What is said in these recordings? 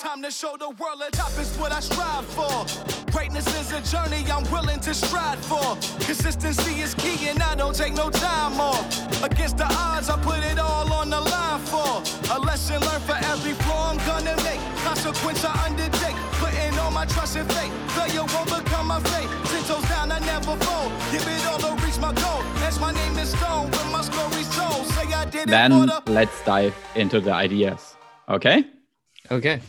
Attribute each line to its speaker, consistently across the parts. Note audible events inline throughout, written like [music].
Speaker 1: Time to show the world the top is what I strive for. Greatness is a journey I'm willing to stride for. Consistency is key and I don't take no time off. Against the odds, I put it all on the line for. A lesson learned for every flaw I'm gonna make. Consequence I undertake. Putting all my trust in faith. Failure won't become my fate. Ten toes down, I never fall. Give it all to reach my goal. That's my name is Stone. When my story's told, say I did it
Speaker 2: Then
Speaker 1: for the.
Speaker 2: let's dive into the ideas. Okay?
Speaker 3: Okay.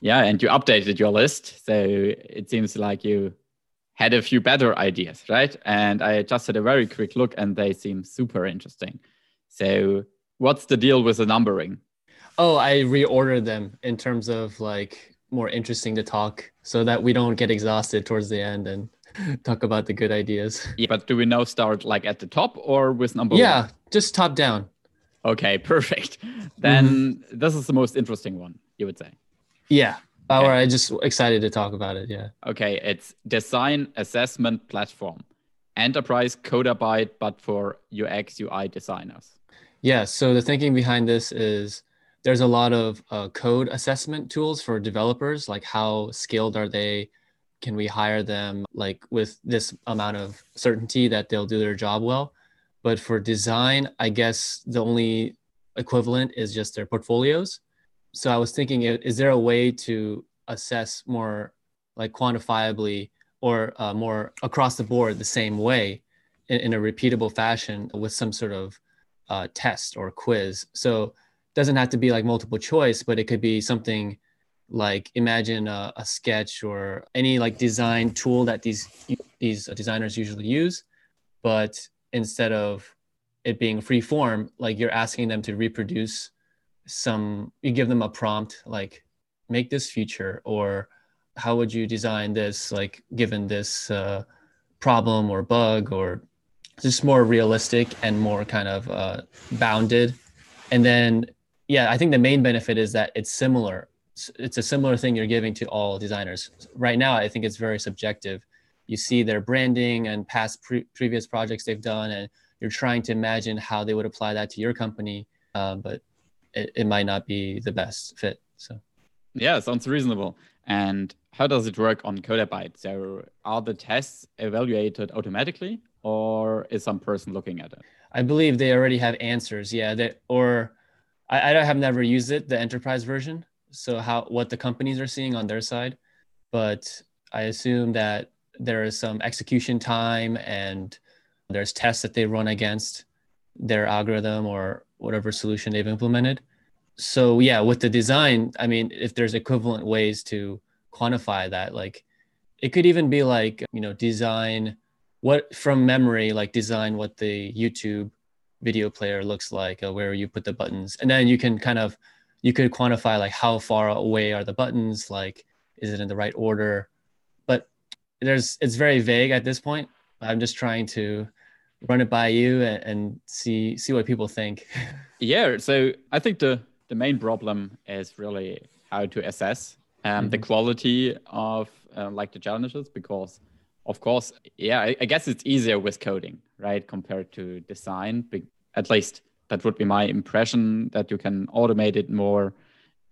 Speaker 2: Yeah, and you updated your list. So it seems like you had a few better ideas, right? And I just had a very quick look and they seem super interesting. So what's the deal with the numbering?
Speaker 3: Oh, I reordered them in terms of like more interesting to talk so that we don't get exhausted towards the end and [laughs] talk about the good ideas.
Speaker 2: Yeah, but do we now start like at the top or with number
Speaker 3: Yeah,
Speaker 2: one?
Speaker 3: just top down.
Speaker 2: Okay, [laughs] perfect. Then mm-hmm. this is the most interesting one, you would say.
Speaker 3: Yeah.
Speaker 2: Okay.
Speaker 3: Or I just excited to talk about it. Yeah.
Speaker 2: Okay, it's design assessment platform, enterprise Coderbyte, but for UX UI designers.
Speaker 3: Yeah. So the thinking behind this is there's a lot of uh, code assessment tools for developers, like how skilled are they? Can we hire them like with this amount of certainty that they'll do their job well? But for design, I guess the only equivalent is just their portfolios. So I was thinking, is there a way to assess more like quantifiably or uh, more across the board the same way in, in a repeatable fashion with some sort of uh, test or quiz. So it doesn't have to be like multiple choice, but it could be something like imagine a, a sketch or any like design tool that these these designers usually use, but instead of it being free form, like you're asking them to reproduce some, you give them a prompt like make this feature or how would you design this like given this uh, problem or bug or just more realistic and more kind of uh, bounded. And then, yeah, I think the main benefit is that it's similar. It's- a similar thing you're giving to all designers. Right now, I think it's very subjective. You see their branding and past pre- previous projects they've done, and you're trying to imagine how they would apply that to your company, uh, but it, it might not be the best fit. So.
Speaker 2: Yeah, sounds reasonable. And how does it work on Coderbyte? So are the tests evaluated automatically or is some person looking at it?
Speaker 3: I believe they already have answers. Yeah, that or I, I have never used it, the enterprise version. So how what the companies are seeing on their side, but I assume that there is some execution time and there's tests that they run against their algorithm or whatever solution they've implemented. So yeah, with the design, I mean, if there's equivalent ways to quantify that, like it could even be like you know design what from memory like design what the youtube video player looks like uh, where you put the buttons. And then you can kind of you could quantify like how far away are the buttons like is it in the right order? But there's it's very vague at this point. I'm just trying to run it by you and, and see see what people think [laughs]
Speaker 2: Yeah, so I think the, the main problem is really how to assess um, the quality of uh, like the challenges because of course, yeah, I, I guess it's easier with coding, right, compared to design. At least that would be my impression that you can automate it more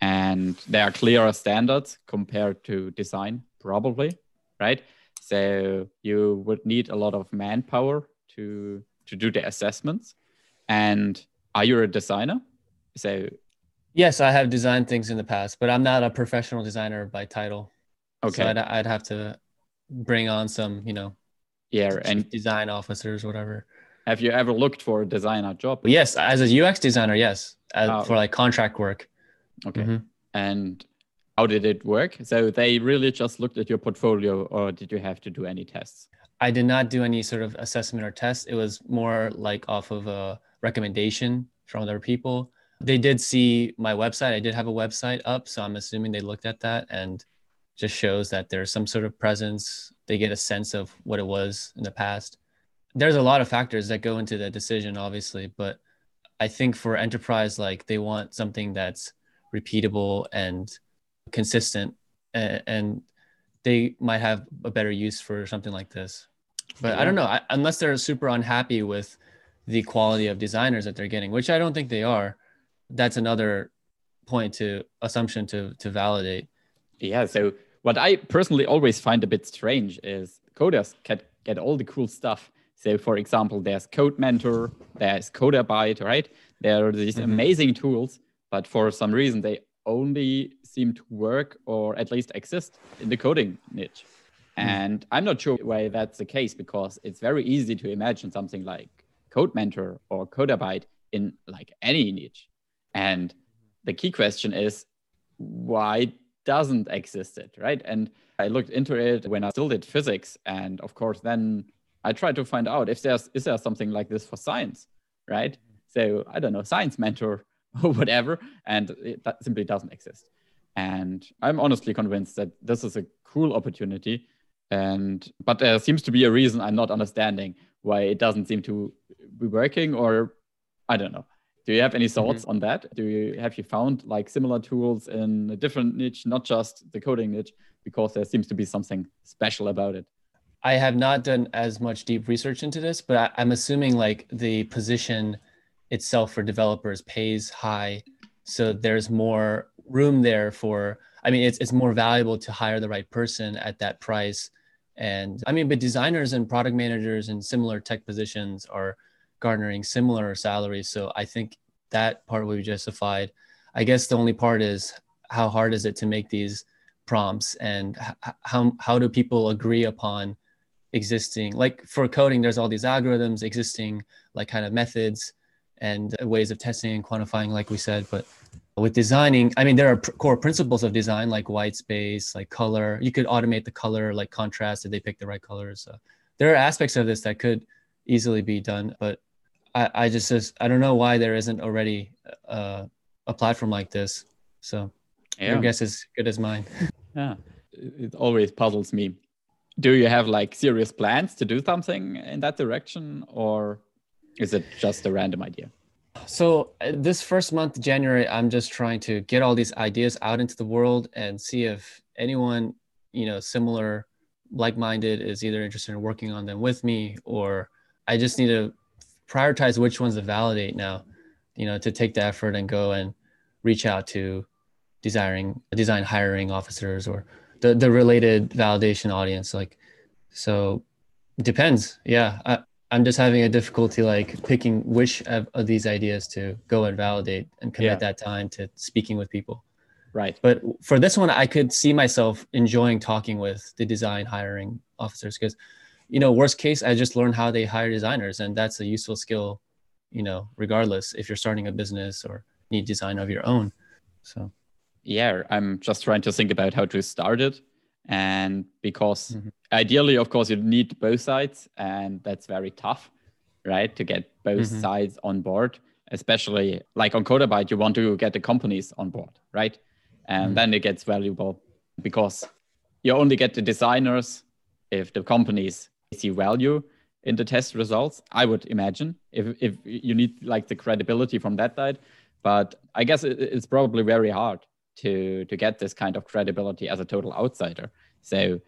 Speaker 2: and there are clearer standards compared to design, probably, right? So you would need a lot of manpower to to do the assessments. And are you a designer? So
Speaker 3: yes i have designed things in the past but i'm not a professional designer by title
Speaker 2: okay,
Speaker 3: so I'd, I'd have to bring on some you know
Speaker 2: yeah. And
Speaker 3: design officers whatever
Speaker 2: have you ever looked for a designer job?
Speaker 3: Yes as a ux designer yes
Speaker 2: Oh.
Speaker 3: for like contract work
Speaker 2: Okay.
Speaker 3: Mhm.
Speaker 2: And how did it work? So they really just looked at your portfolio, or did you have to do any tests?
Speaker 3: I did not do any sort of assessment or test. It was more like off of a recommendation from other people. They did see my website. I did have a website up so i'm assuming they looked at that and just shows that there's some sort of presence. They get a sense of what it was in the past. There's a lot of factors that go into the decision obviously but i think for enterprise like they want something that's repeatable and consistent and, and they might have a better use for something like this but i don't know I, unless they're super unhappy with the quality of designers that they're getting which i don't think they are that's another point to assumption to to validate
Speaker 2: Yeah. So what I personally always find a bit strange is coders can get all the cool stuff. So for example, there's Code Mentor, there's Coderbyte, right? There are these mm-hmm. amazing tools, but for some reason they only seem to work or at least exist in the coding niche. Mm. And I'm not sure why that's the case because it's very easy to imagine something like Code Mentor or Coderbyte in like any niche. And the key question is why doesn't exist it, right? And I looked into it when I still did physics, and of course, then I tried to find out if there's is there something like this for science, right? So I don't know, science mentor [laughs] or whatever, and it, that simply doesn't exist. And I'm honestly convinced that this is a cool opportunity, and but there seems to be a reason I'm not understanding why it doesn't seem to be working, or I don't know. Do you have any mm-hmm. thoughts mm-hmm. on that? Do you have you found like similar tools in a different niche, not just the coding niche, because there seems to be something special about it?
Speaker 3: I have not done as much deep research into this, but I, I'm assuming like the position itself for developers pays high, so there's more room there for. I mean, it's it's more valuable to hire the right person at that price. And I mean, but designers and product managers and similar tech positions are garnering similar salaries. So I think that part will be justified. I guess the only part is how hard is it to make these prompts and how, how do people agree upon existing like for coding there's all these algorithms existing like kind of methods and ways of testing and quantifying like we said but with designing i mean there are pr- core principles of design like white space like color you could automate the color like contrast if they pick the right colors there are aspects of this that could easily be done but I, I just, just I don't know why there isn't already uh, a platform like this. So yeah. your guess is good as mine. [laughs]
Speaker 2: yeah, it always puzzles me. Do you have like serious plans to do something in that direction, or is it just a random idea?
Speaker 3: So uh, this first month, January, I'm just trying to get all these ideas out into the world and see if anyone, you know, similar, like-minded is either interested in working on them with me, or I just need to prioritize which ones to validate now, you know, to take the effort and go and reach out to desiring design hiring officers or the, the related validation audience. Like, so depends. Yeah. I, I'm just having a difficulty like picking which of, of these ideas to go and validate and commit yeah. that time to speaking with people.
Speaker 2: Right.
Speaker 3: But for this one, I could see myself enjoying talking with the design hiring officers because you know, worst case, I just learned how they hire designers, and that's a useful skill, you know, regardless if you're starting a business or need design of your own. So,
Speaker 2: yeah, I'm just trying to think about how to start it, and because mm-hmm. ideally, of course, you need both sides, and that's very tough, right? To get both mm-hmm. sides on board, especially like on Coderbyte, you want to get the companies on board, right? And mm-hmm. then it gets valuable because you only get the designers if the companies see value in the test results i would imagine if, if you need like the credibility from that side but i guess it's probably very hard to to get this kind of credibility as a total outsider. So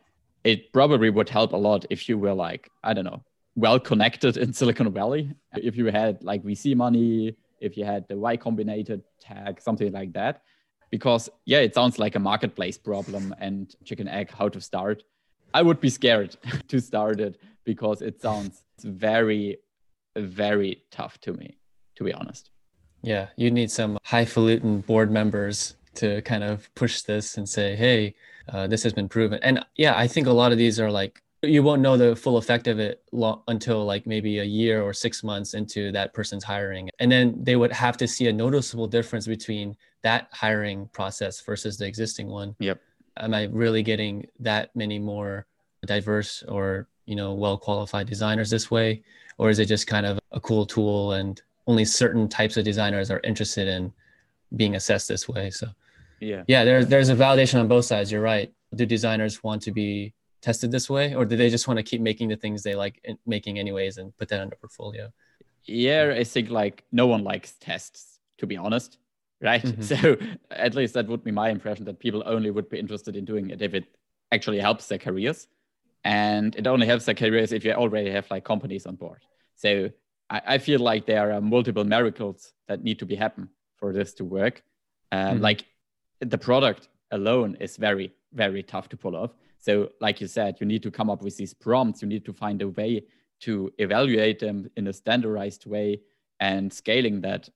Speaker 2: it probably would help a lot if you were like i don't know well connected in silicon valley. If you had like vc money if you had the y combinator tag something like that. Because yeah it sounds like a marketplace problem and chicken egg how to start. I would be scared [laughs] to start it because it sounds very, very tough to me, to be honest.
Speaker 3: Yeah, you need some highfalutin board members to kind of push this and say, hey, uh, this has been proven. And yeah, I think a lot of these are like, you won't know the full effect of it lo- until like maybe a year or six months into that person's hiring. And then they would have to see a noticeable difference between that hiring process versus the existing one.
Speaker 2: Yep.
Speaker 3: Am I really getting that many more diverse or you know well qualified designers this way or is it just kind of a cool tool and only certain types of designers are interested in being assessed this way so
Speaker 2: yeah
Speaker 3: yeah there's there's a validation on both sides you're right do designers want to be tested this way or do they just want to keep making the things they like making anyways and put that on their portfolio
Speaker 2: yeah i think like no one likes tests to be honest right mm-hmm. [laughs] so at least that would be my impression that people only would be interested in doing it if it actually helps their careers and it only helps their careers if you already have like companies on board. So I, I feel like there are multiple miracles that need to be happen for this to work. Um, mm-hmm. Like the product alone is very, very tough to pull off. So, like you said, you need to come up with these prompts. You need to find a way to evaluate them in a standardized way and scaling that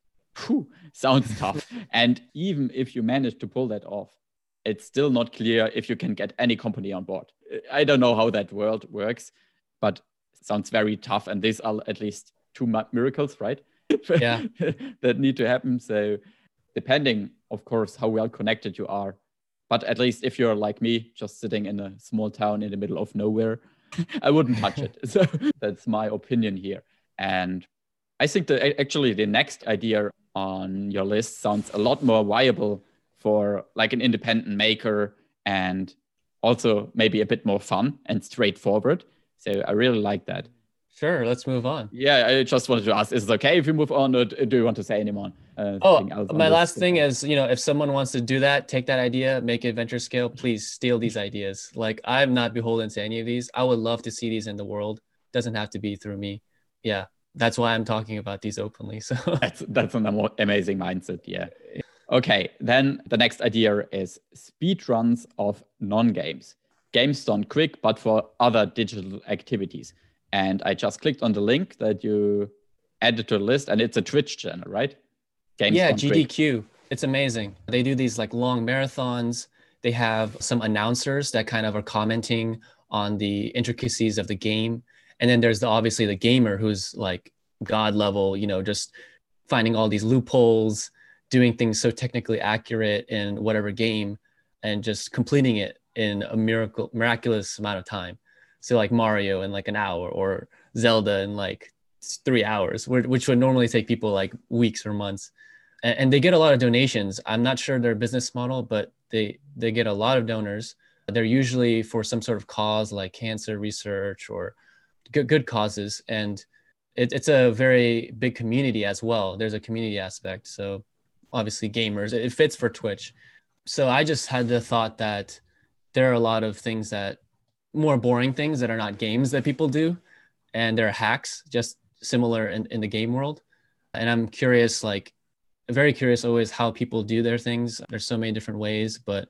Speaker 2: whew, [laughs] sounds tough. and even if you manage to pull that off, it's still not clear if you can get any company on board. I don't know how that world works, but sounds very tough. And these are at least two miracles, right? [laughs]
Speaker 3: Yeah.
Speaker 2: that need to happen. So, depending, of course, how well connected you are, but at least if you're like me, just sitting in a small town in the middle of nowhere, [laughs] I wouldn't touch it. [laughs] So that's my opinion here. And I think that actually the next idea on your list sounds a lot more viable for like an independent maker and also maybe a bit more fun and straightforward. So I really like that.
Speaker 3: Sure, let's move on.
Speaker 2: Yeah, I just wanted to ask: Is it okay if we move on, or do you want to say any more?
Speaker 3: Uh, oh, my last thing is, you know, if someone wants to do that, take that idea, make it venture scale. Please steal these ideas. Like I'm not beholden to any of these. I would love to see these in the world. Doesn't have to be through me. Yeah, that's why I'm talking about these openly. [laughs] So
Speaker 2: that's that's an amazing mindset. Yeah. Okay, then the next idea is speed runs of non-games. Games done quick, but for other digital activities. And I just clicked on the link that you added to the list, and it's a Twitch channel, right?
Speaker 3: Games yeah, GDQ. It's amazing. They do these like long marathons. They have some announcers that kind of are commenting on the intricacies of the game and then there's the obviously the gamer who's like god level you know just finding all these loopholes doing things so technically accurate in whatever game and just completing it in a miracle miraculous amount of time so like mario in like an hour or zelda in like three hours which would normally take people like weeks or months. And, they get a lot of donations. I'm not sure their business model but they they get a lot of donors. They're usually for some sort of cause like cancer research or good, good causes. And it, it's a very big community as well. There's a community aspect. So obviously gamers it fits for twitch. So i just had the thought that there are a lot of things that more boring things that are not games that people do and there are hacks just similar in, in the game world. And i'm curious like very curious always how people do their things. There's so many different ways but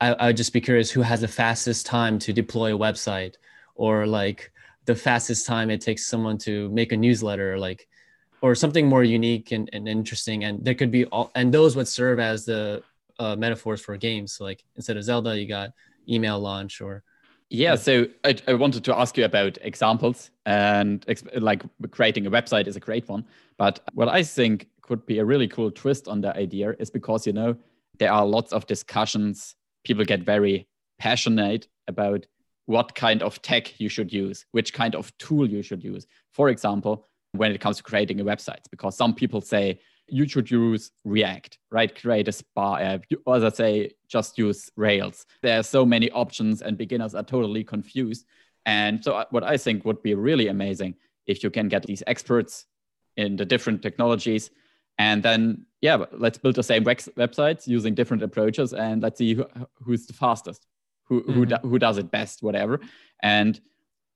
Speaker 3: I, I would just be curious who has the fastest time to deploy a website or like the fastest time it takes someone to make a newsletter like or something more unique and, and interesting. And there could be all and those would serve as the uh, metaphors for games. So like instead of zelda you got email launch or
Speaker 2: yeah so I, I wanted to ask you about examples and like creating a website is a great one but what i think could be a really cool twist on the idea is because you know there are lots of discussions people get very passionate about what kind of tech you should use, which kind of tool you should use. For example, when it comes to creating a website, because some people say you should use React, right? Create a spa app. Others say just use Rails. There are so many options, and beginners are totally confused. And so, what I think would be really amazing if you can get these experts in the different technologies, and then yeah, let's build the same websites using different approaches, and let's see who, who's the fastest who mm-hmm. who, do, who does it best, whatever. And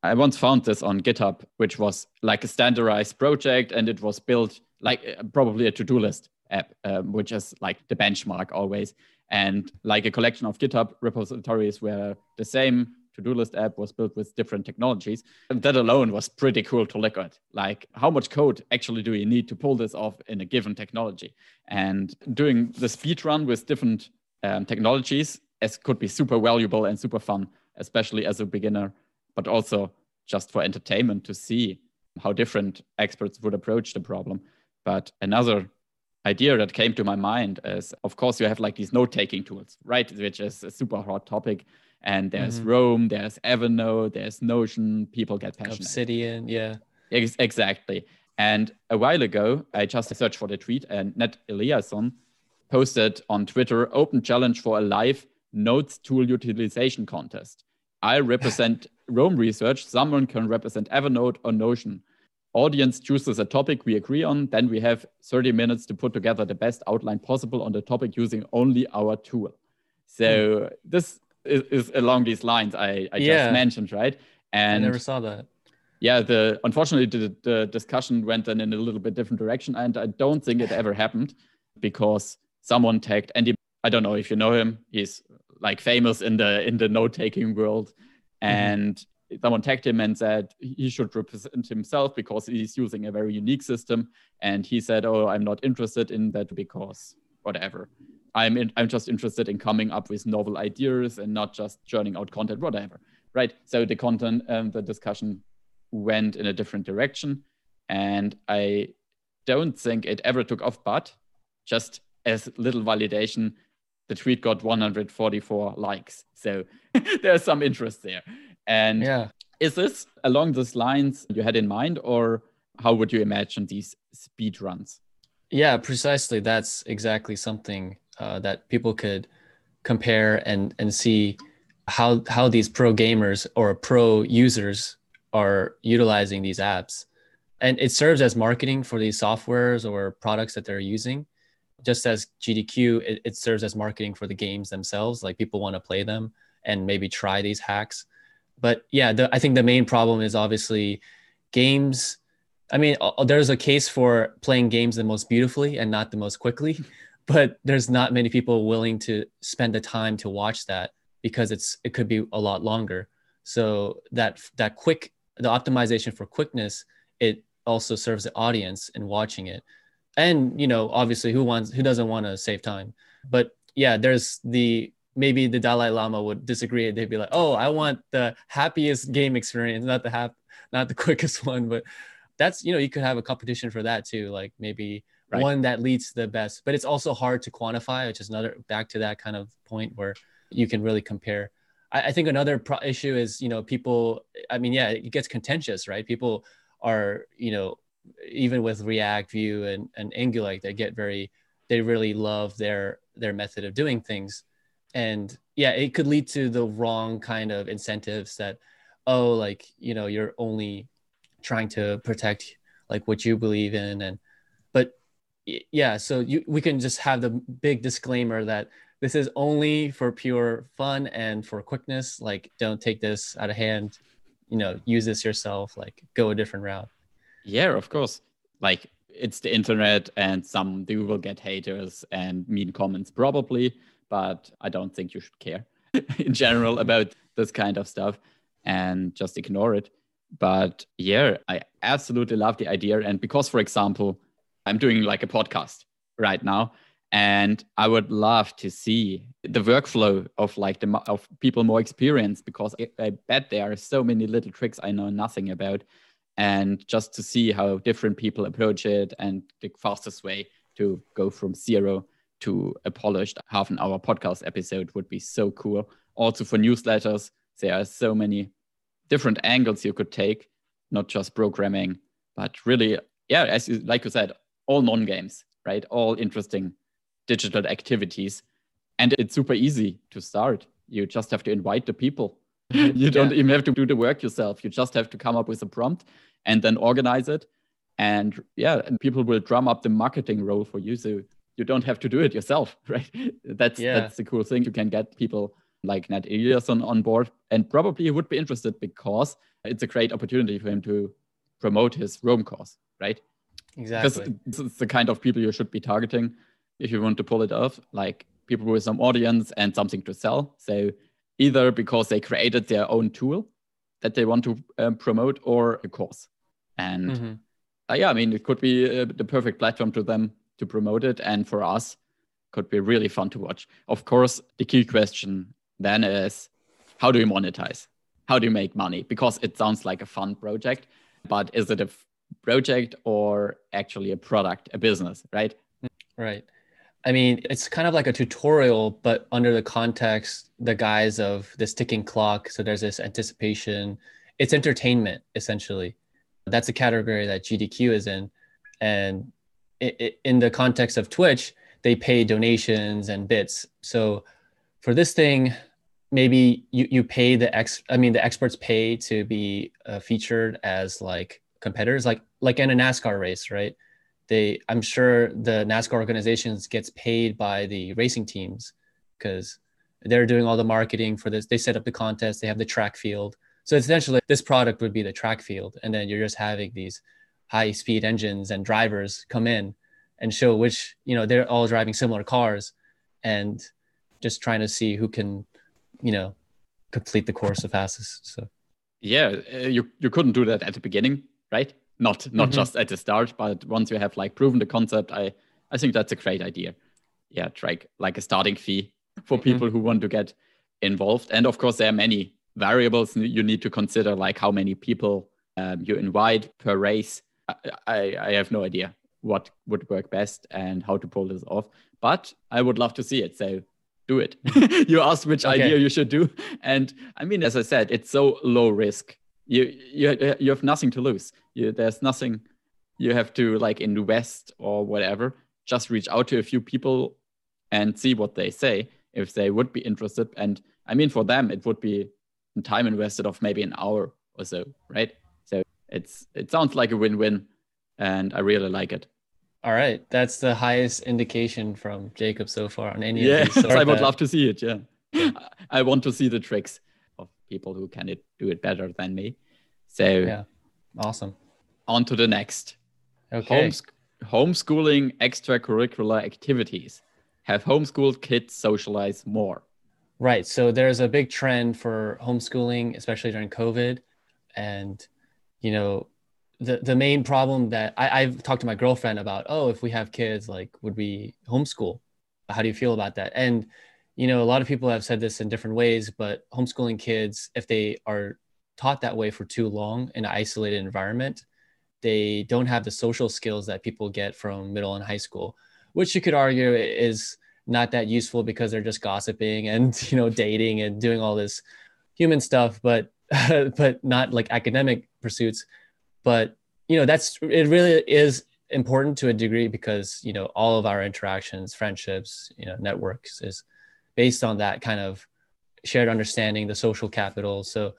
Speaker 2: I once found this on GitHub, which was like a standardized project, and it was built like uh, probably a to-do list app, um, which is like the benchmark always, and like a collection of GitHub repositories where the same to-do list app was built with different technologies. And that alone was pretty cool to look at. Like, how much code actually do you need to pull this off in a given technology? And doing the speed run with different um, technologies it could be super valuable and super fun, especially as a beginner, but also just for entertainment to see how different experts would approach the problem. But another idea that came to my mind is of course you have like these note-taking tools, right? Which is a super hot topic. And there's mm-hmm. Roam, there's Evernote, there's Notion, people get passionate.
Speaker 3: Obsidian, yeah.
Speaker 2: Ex- exactly. And a while ago, I just searched for the tweet and Nat Eliason posted on Twitter, open challenge for a live notes tool utilization contest. I represent [laughs] Roam Research. Someone can represent Evernote or Notion. Audience chooses a topic we agree on. Then we have 30 minutes to put together the best outline possible on the topic using only our tool. So hmm. this is, is, along these lines I, I yeah. just mentioned, right?
Speaker 3: And I never saw that.
Speaker 2: Yeah, the unfortunately the, the discussion went then in a little bit different direction, and I don't think it ever happened because someone tagged Andy I don't know if you know him. He's like famous in the in the note taking world, mm-hmm. and mm-hmm. Someone tagged him and said he should represent himself because he's using a very unique system. And he said, "Oh, I'm not interested in that because whatever." I'm in, I'm just interested in coming up with novel ideas and not just churning out content, whatever. Right. So the content and um, the discussion went in a different direction, and I don't think it ever took off. But just as little validation, the tweet got 144 likes. So [laughs] there's some interest there. And yeah. is this along those lines you had in mind, or how would you imagine these speed runs?
Speaker 3: Yeah, precisely. That's exactly something uh, that people could compare and and see how how these pro gamers or pro users are utilizing these apps and it serves as marketing for these softwares or products that they're using just as gdq it, it serves as marketing for the games themselves like people want to play them and maybe try these hacks but yeah the, i think the main problem is obviously games. I mean there's a case for playing games the most beautifully and not the most quickly [laughs] but there's not many people willing to spend the time to watch that because it's it could be a lot longer. So that that quick the optimization for quickness it also serves the audience in watching it. And you know obviously who wants who doesn't want to save time? But yeah there's the maybe the dalai lama would disagree they'd be like oh i want the happiest game experience not the hap not the [laughs] quickest one but that's you know you could have a competition for that too like maybe right. one that leads to the best. But it's also hard to quantify, which is another back to that kind of point where you can really compare. I, I think another pro- issue is, you know, people, I mean, yeah, it gets contentious, right? People are, you know, even with React, Vue, and, and Angular, they get very, they really love their their method of doing things. And yeah, it could lead to the wrong kind of incentives that, oh, like, you know, you're only trying to protect like what you believe in and but yeah so you, we can just have the big disclaimer that this is only for pure fun and for quickness like don't take this out of hand you know use this yourself like go a different route.
Speaker 2: Yeah of course. Like it's the internet and some do will get haters and mean comments probably but i don't think you should care [laughs] in general about this kind of stuff and just ignore it. But yeah i absolutely love the idea. And because for example I'm doing like a podcast right now, and I would love to see the workflow of like the of people more experienced because I bet there are so many little tricks I know nothing about, and just to see how different people approach it and the fastest way to go from zero to a polished half an hour podcast episode would be so cool. Also for newsletters, there are so many different angles you could take, not just programming, but really, yeah, as you, like you said, all non games, right? All interesting digital activities. And it's super easy to start. You just have to invite the people. [laughs] you don't yeah. even have to do the work yourself. You just have to come up with a prompt and then organize it. And yeah, and people will drum up the marketing role for you. So you don't have to do it yourself, [laughs] right? That's yeah. that's the cool thing. You can get people like Nat Eliason on board, and probably he would be interested because it's a great opportunity for him to promote his Roam course, right?
Speaker 3: Exactly.
Speaker 2: Because it's the kind of people you should be targeting if you want to pull it off, like people with some audience and something to sell. So either because they created their own tool that they want to um, promote or a course. And mm-hmm. uh, yeah, I mean, it could be uh, the perfect platform to them to promote it. And for us, could be really fun to watch. Of course, the key question then is how do you monetize? How do you make money? Because it sounds like a fun project, but is it a project or actually a product, a business, right?
Speaker 3: Right. I mean, it's kind of like a tutorial, but under the context, the guise of this ticking clock. So there's this anticipation. It's entertainment, essentially. That's a category that GDQ is in. And in the context of Twitch, they pay donations and bits. So for this thing, maybe you, you pay the ex, I mean, the experts pay to be uh, featured as like competitors like like in a NASCAR race, right? They I'm sure the NASCAR organizations gets paid by the racing teams because they're doing all the marketing for this. They set up the contest, they have the track field. So essentially this product would be the track field and then you're just having these high speed engines and drivers come in and show which, you know, they're all driving similar cars and just trying to see who can, you know, complete the course the fastest. So
Speaker 2: yeah, uh, you you couldn't do that at the beginning, right? Not not mm-hmm. just at the start, but once you have like proven the concept, I I think that's a great idea. Yeah, try like a starting fee for mm-hmm. people who want to get involved, and of course there are many variables you need to consider, like how many people um, you invite per race. I, I have no idea what would work best and how to pull this off, but I would love to see it. So do it. [laughs] [laughs] you asked which okay. idea you should do, and I mean, as I said, it's so low risk. You you you have nothing to lose. You, there's nothing you have to like invest or whatever. Just reach out to a few people and see what they say if they would be interested. And I mean, for them, it would be time invested of maybe an hour or so, right? It's it sounds like a win-win, and I really like it.
Speaker 3: All right, that's the highest indication from Jacob so far on any
Speaker 2: yeah,
Speaker 3: of these. [laughs]
Speaker 2: I would love to see it. Yeah, I want to see the tricks of people who can it, do it better than me. So
Speaker 3: yeah, awesome.
Speaker 2: On to the next.
Speaker 3: Okay.
Speaker 2: Homes- homeschooling extracurricular activities. Have homeschooled kids socialize more?
Speaker 3: Right. So there's a big trend for homeschooling, especially during COVID, and you know the the main problem that I, I've talked to my girlfriend about, oh, if we have kids, like, would we homeschool? How do you feel about that? And you know, a lot of people have said this in different ways, but homeschooling kids, if they are taught that way for too long in an isolated environment, they don't have the social skills that people get from middle and high school, which you could argue is not that useful because they're just gossiping and [laughs] you know dating and doing all this human stuff, but [laughs] but not like academic pursuits. But you know that's it really is important to a degree because you know all of our interactions friendships you know networks is based on that kind of shared understanding the social capital. So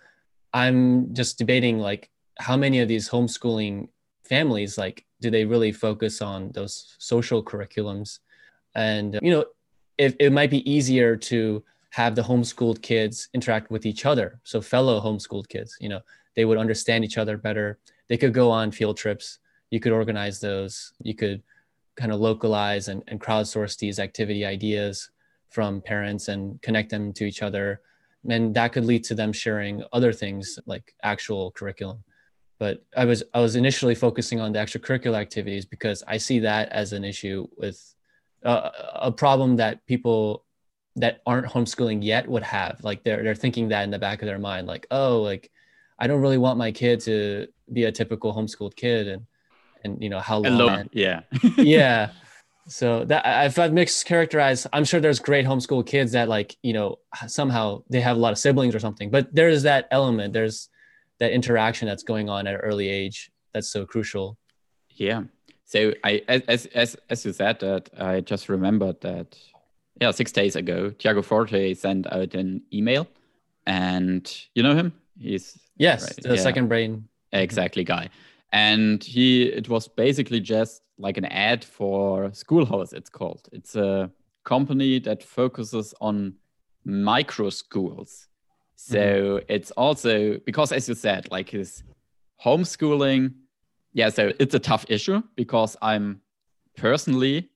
Speaker 3: i'm just debating like how many of these homeschooling families like do they really focus on those social curriculums? And you know it, it might be easier to have the homeschooled kids interact with each other so fellow homeschooled kids you know they would understand each other better they could go on field trips. You could organize those. You could kind of localize and, and crowdsource these activity ideas from parents and connect them to each other. And that could lead to them sharing other things like actual curriculum. But I was I was initially focusing on the extracurricular activities because I see that as an issue with uh, a problem that people that aren't homeschooling yet would have. Like they're they're thinking that in the back of their mind, like, oh, like I don't really want my kid to be a typical homeschooled kid and and you know how long
Speaker 2: Alone. yeah [laughs]
Speaker 3: yeah so that if i've mixed characterized i'm sure there's great homeschool kids that like you know somehow they have a lot of siblings or something but there's that element there's that interaction that's going on at an early age that's so crucial
Speaker 2: yeah so i as as as you said that i just remembered that yeah six days ago tiago forte sent out an email and you know him? He's
Speaker 3: yes right, the yeah. second brain.
Speaker 2: Exactly guy. And he it was basically just like an ad for schoolhouse it's called. It's a company that focuses on micro schools. So mm-hmm. it's also because as you said like his homeschooling yeah so it's a tough issue because i'm personally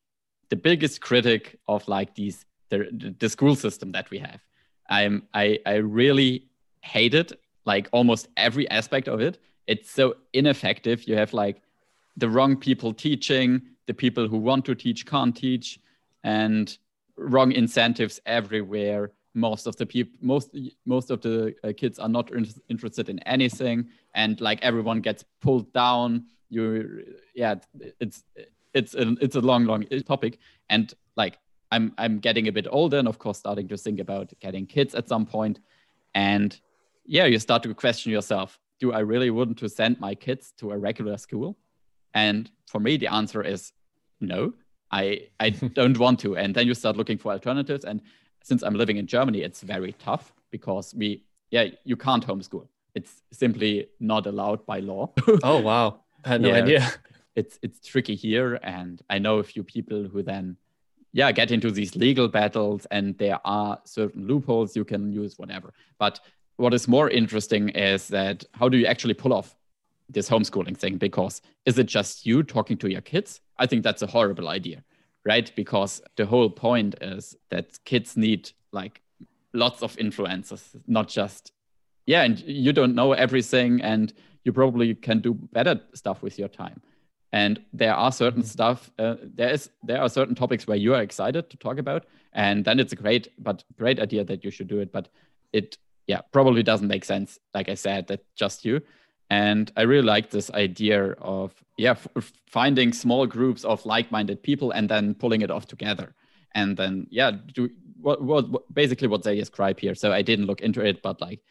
Speaker 2: the biggest critic of like these the, the school system that we have i'm i i really hate it like almost every aspect of it it's so ineffective. You have like the wrong people teaching, the people who want to teach can't teach, and wrong incentives everywhere. Most of the people, most most of the uh, kids are not in- interested in anything, and like everyone gets pulled down. You, yeah, it's it's a, it's a long, long topic, and like I'm I'm getting a bit older, and of course starting to think about getting kids at some point, and yeah, you start to question yourself do I really want to send my kids to a regular school? And for me, the answer is no. I I [laughs] don't want to. And then you start looking for alternatives. And since I'm living in Germany, it's very tough because we yeah you can't homeschool. It's simply not allowed by law.
Speaker 3: oh wow, I had no [laughs] yeah, idea.
Speaker 2: It's it's tricky here, and I know a few people who then yeah get into these legal battles, and there are certain loopholes you can use, whatever. But what is more interesting is that how do you actually pull off this homeschooling thing? Because is it just you talking to your kids? I think that's a horrible idea, right? Because the whole point is that kids need like lots of influences, not just, yeah, and you don't know everything and you probably can do better stuff with your time. And there are certain mm-hmm. stuff, uh, there is there are certain topics where you are excited to talk about, and then it's a great but great idea that you should do it. But it yeah probably doesn't make sense, like I said, that just you. And I really like this idea of yeah f- finding small groups of like-minded people and then pulling it off together, and then yeah do what, what, what basically what they describe here. So I didn't look into it, but like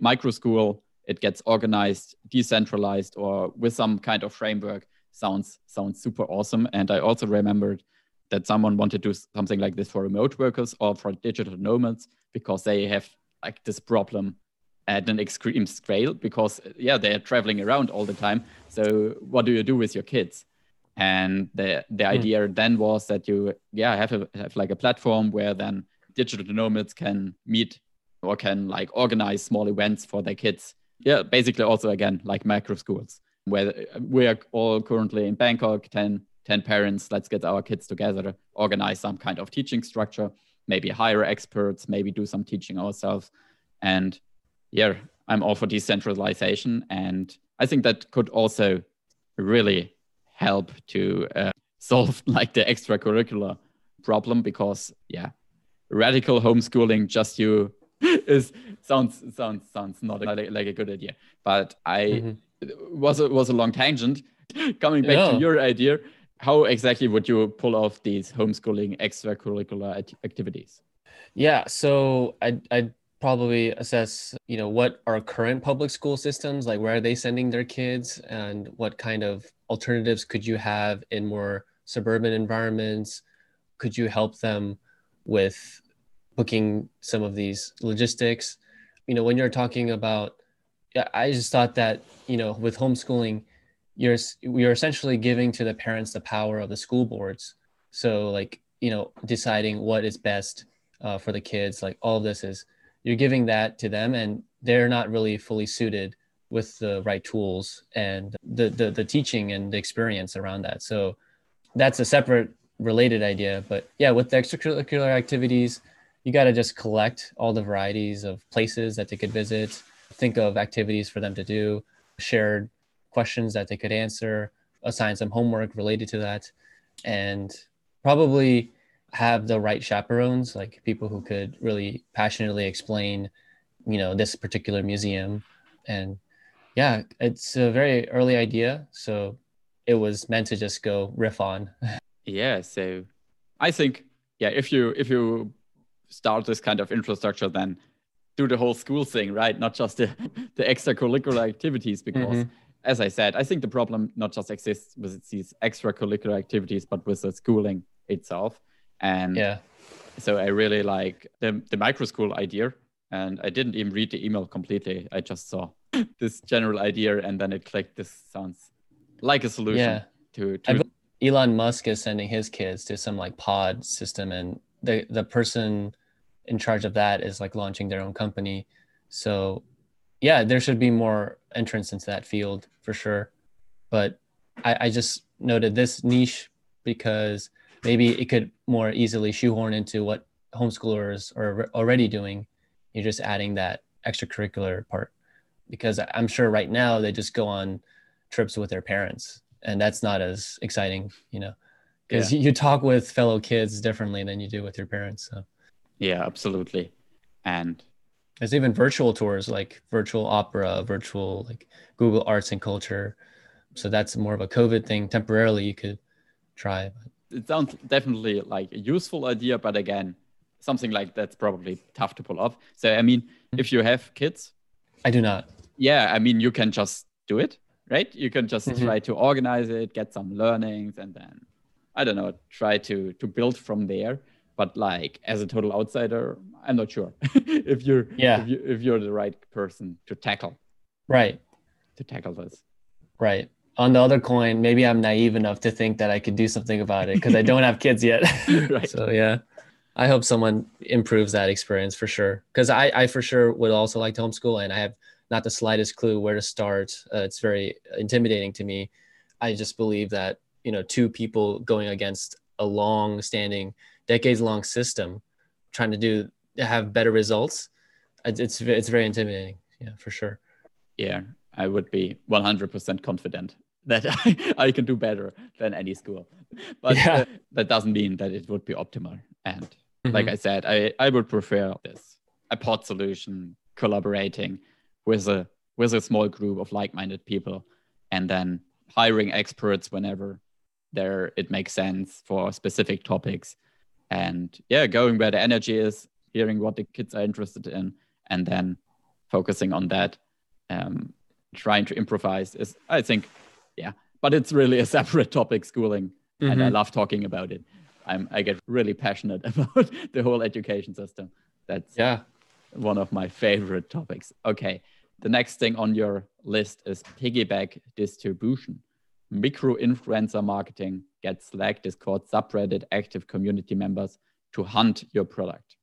Speaker 2: micro school, it gets organized, decentralized, or with some kind of framework. Sounds sounds super awesome. And I also remembered that someone wanted to do something like this for remote workers or for digital nomads because they have like this problem at an extreme scale because yeah they're traveling around all the time so what do you do with your kids and the the mm. idea then was that you yeah have a have like a platform where then digital nomads can meet or can like organize small events for their kids yeah basically also again like micro schools where we are all currently in bangkok 10 10 parents let's get our kids together organize some kind of teaching structure maybe hire experts maybe do some teaching ourselves. And yeah i'm all for decentralization. And i think that could also really help to uh, [laughs] solve like the extracurricular problem because yeah radical homeschooling just you [laughs] is sounds sounds sounds not like, like a good idea. But i mm-hmm. Was a, was a long tangent [laughs] coming back yeah. to your idea how exactly would you pull off these homeschooling extracurricular activities?
Speaker 3: Yeah, so I I probably assess you know what are current public school systems like where are they sending their kids and what kind of alternatives could you have in more suburban environments could you help them with booking some of these logistics you know when you're talking about i just thought that you know with homeschooling you're you're essentially giving to the parents the power of the school boards. So like you know deciding what is best uh, for the kids like all of this is you're giving that to them and they're not really fully suited with the right tools and the, the the teaching and the experience around that. So that's a separate related idea but yeah with the extracurricular activities you got to just collect all the varieties of places that they could visit think of activities for them to do shared questions that they could answer, assign some homework related to that, and probably have the right chaperones, like people who could really passionately explain, you know, this particular museum. And yeah, it's a very early idea. So it was meant to just go riff on. [laughs]
Speaker 2: yeah. So I think, yeah, if you, if you start this kind of infrastructure, then do the whole school thing, right? Not just the, [laughs] the extracurricular activities, because mm-hmm as I said, I think the problem not just exists with these extracurricular activities, but with the schooling itself. And yeah, so I really like the the micro school idea. And I didn't even read the email completely. I just saw [laughs] this general idea, and then it clicked. This sounds like a solution yeah. to. to...
Speaker 3: Elon Musk is sending his kids to some like pod system, and the the person in charge of that is like launching their own company. So yeah, there should be more entrance into that field for sure. But I, I just noted this niche because maybe it could more easily shoehorn into what homeschoolers are already doing. You're just adding that extracurricular part because I'm sure right now they just go on trips with their parents and that's not as exciting, you know, because yeah. you talk with fellow kids differently than you do with your parents. So.
Speaker 2: Yeah, absolutely. And
Speaker 3: there's even virtual tours like virtual opera, virtual like Google Arts and Culture. So that's more of a COVID thing. Temporarily, you could try.
Speaker 2: It sounds definitely like a useful idea, but again, something like that's probably tough to pull off. So I mean, mm-hmm. if you have kids,
Speaker 3: I do not.
Speaker 2: Yeah, I mean, you can just do it, right? You can just mm-hmm. try to organize it, get some learnings, and then I don't know, try to to build from there but like as a total outsider i'm not sure [laughs] if you're yeah. if, you, if you're the right person to tackle.
Speaker 3: Right.
Speaker 2: To tackle this.
Speaker 3: Right. On the other coin maybe i'm naive enough to think that i could do something about it because i don't have kids yet. [laughs] [laughs] Right. so yeah. I hope someone improves that experience for sure. Because I, I for sure would also like to homeschool and i have not the slightest clue where to start. Uh, it's very intimidating to me. I just believe that you know two people going against a long standing, decades long system trying to do have better results, it's it's very intimidating. Yeah, for sure.
Speaker 2: Yeah, I would be 100% confident that I, [laughs] I can do better than any school. But yeah. uh, that doesn't mean that it would be optimal. And mm-hmm. like I said, I, I would prefer this a pod solution collaborating with a with a small group of like-minded people and then hiring experts whenever there it makes sense for specific topics and yeah going where the energy is hearing what the kids are interested in and then focusing on that um, trying to improvise is i think yeah. But it's really a [laughs] separate topic schooling mm-hmm. and i mm-hmm. love talking about it. I'm i get really passionate [laughs] about the whole education system. That's
Speaker 3: yeah.
Speaker 2: one of my favorite topics. Okay the next thing on your list is piggyback distribution micro influencer marketing gets Slack, Discord, subreddit, active community members to hunt your product.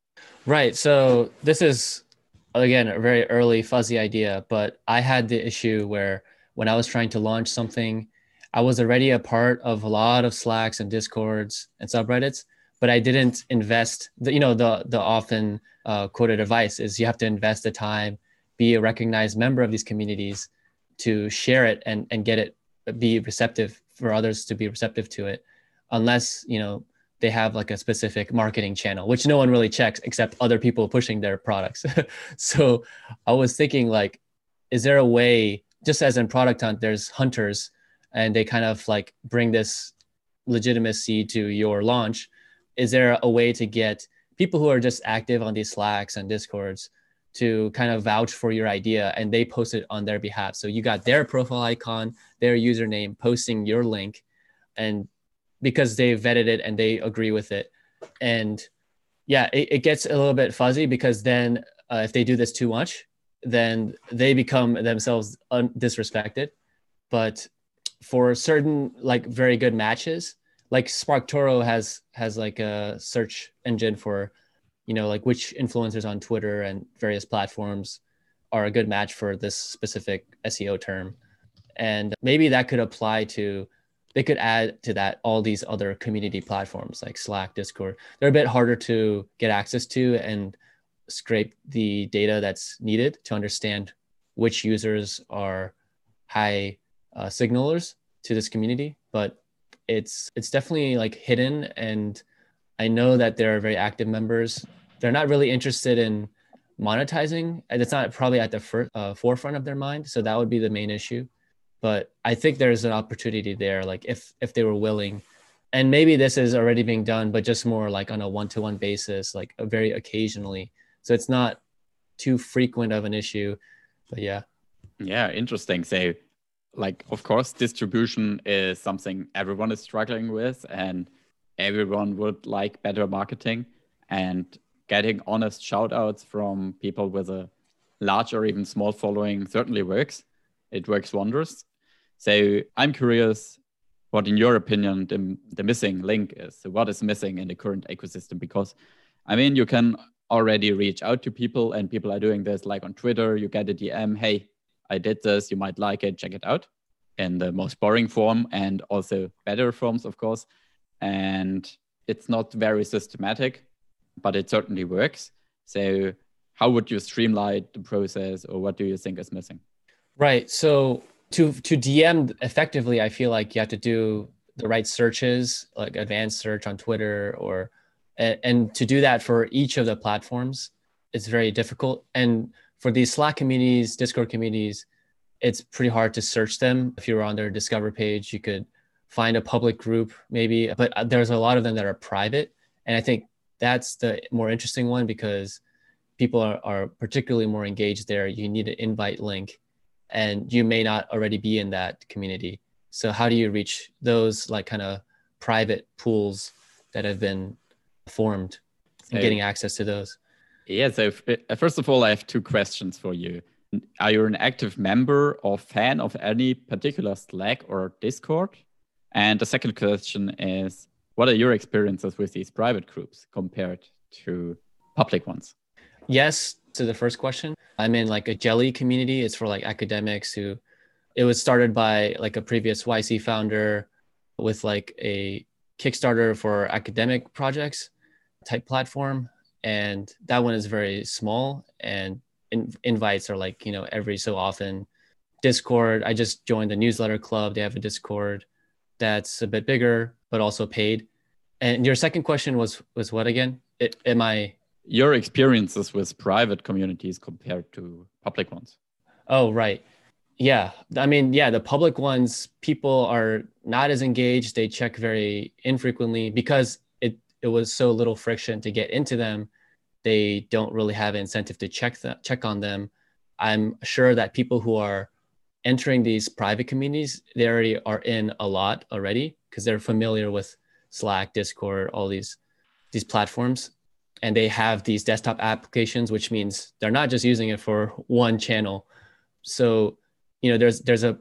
Speaker 3: Right. So this is again a very early fuzzy idea, but I had the issue where when I was trying to launch something, I was already a part of a lot of Slacks and Discords and subreddits, but I didn't invest. The, you know, the the often uh, quoted advice is you have to invest the time, be a recognized member of these communities, to share it and and get it be receptive for others to be receptive to it unless you know they have like a specific marketing channel which no one really checks except other people pushing their products. [laughs] So i was thinking like is there a way just as in product hunt there's hunters and they kind of like bring this legitimacy to your launch. Is there a way to get people who are just active on these slacks and discords to kind of vouch for your idea and they post it on their behalf. So you got their profile icon, their username posting your link and because they vetted it and they agree with it. And yeah, it, it gets a little bit fuzzy because then uh, if they do this too much, then they become themselves un- disrespected. But for certain like very good matches, like SparkToro has has like a search engine for you know, like which influencers on Twitter and various platforms are a good match for this specific SEO term. And maybe that could apply to, they could add to that all these other community platforms like Slack, Discord. They're a bit harder to get access to and scrape the data that's needed to understand which users are high uh, signalers to this community. But it's it's definitely like hidden and I know that there are very active members they're not really interested in monetizing. It's not probably at the uh, forefront of their mind. So that would be the main issue. But I think there's an opportunity there, like if if they were willing, and maybe this is already being done, but just more like on a one-to-one basis, like very occasionally. So it's not too frequent of an issue. But yeah.
Speaker 2: Yeah, interesting. So like of course distribution is something everyone is struggling with and everyone would like better marketing and getting honest shout outs from people with a large or even small following certainly works. It works wonders. So I'm curious what, in your opinion, the, the missing link is. So what is missing in the current ecosystem? Because I mean, you can already reach out to people and people are doing this like on Twitter. You get a DM, hey, I did this, you might like it, check it out in the most boring form and also better forms, of course. And it's not very systematic but it certainly works. So, how would you streamline the process, or what do you think is missing?
Speaker 3: Right. So, to to DM effectively, I feel like you have to do the right searches, like advanced search on Twitter, or and, and to do that for each of the platforms, it's very difficult. And for these Slack communities, Discord communities, it's pretty hard to search them. If you're on their Discover page, you could find a public group maybe, but there's a lot of them that are private. And I think that's the more interesting one because people are, are particularly more engaged there. You need an invite link and you may not already be in that community. So how do you reach those like kind of private pools that have been formed and getting access to those?
Speaker 2: Yeah. So uh, first of all, I have two questions for you. Are you an active member or fan of any particular Slack or Discord? And the second question is, what are your experiences with these private groups compared to public ones?
Speaker 3: Yes, to the first question. I'm in like a jelly community. It's for like academics who it was started by like a previous YC founder with like a Kickstarter for academic projects type platform. And that one is very small and in, invites are like, you know, every so often. Discord, I just joined the newsletter club. They have a Discord that's a bit bigger, but also paid. And your second question was was what again? It, am I
Speaker 2: your experiences with private communities compared to public ones?
Speaker 3: Oh, right. Yeah. I mean, yeah, the public ones, people are not as engaged. They check very infrequently because it, it was so little friction to get into them. They don't really have an incentive to check them, check on them. I'm sure that people who are entering these private communities, they already are in a lot already because they're familiar with Slack, Discord, all these these platforms. And they have these desktop applications, which means they're not just using it for one channel. So you know there's there's a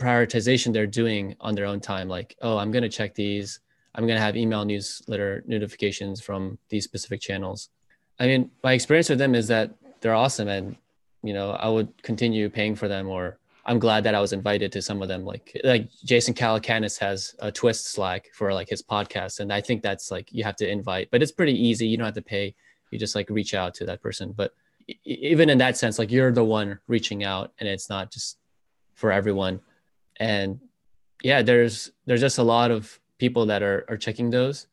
Speaker 3: prioritization they're doing on their own time like oh i'm going to check these i'm going to have email newsletter notifications from these specific channels i mean my experience with them is that they're awesome and you know i would continue paying for them or i'm glad that i was invited to some of them like like jason calacanis has a twist slack for like his podcast and i think that's like you have to invite but it's pretty easy you don't have to pay you just like reach out to that person but even in that sense like you're the one reaching out and it's not just for everyone. And yeah, there's there's just a lot of people that are are checking those.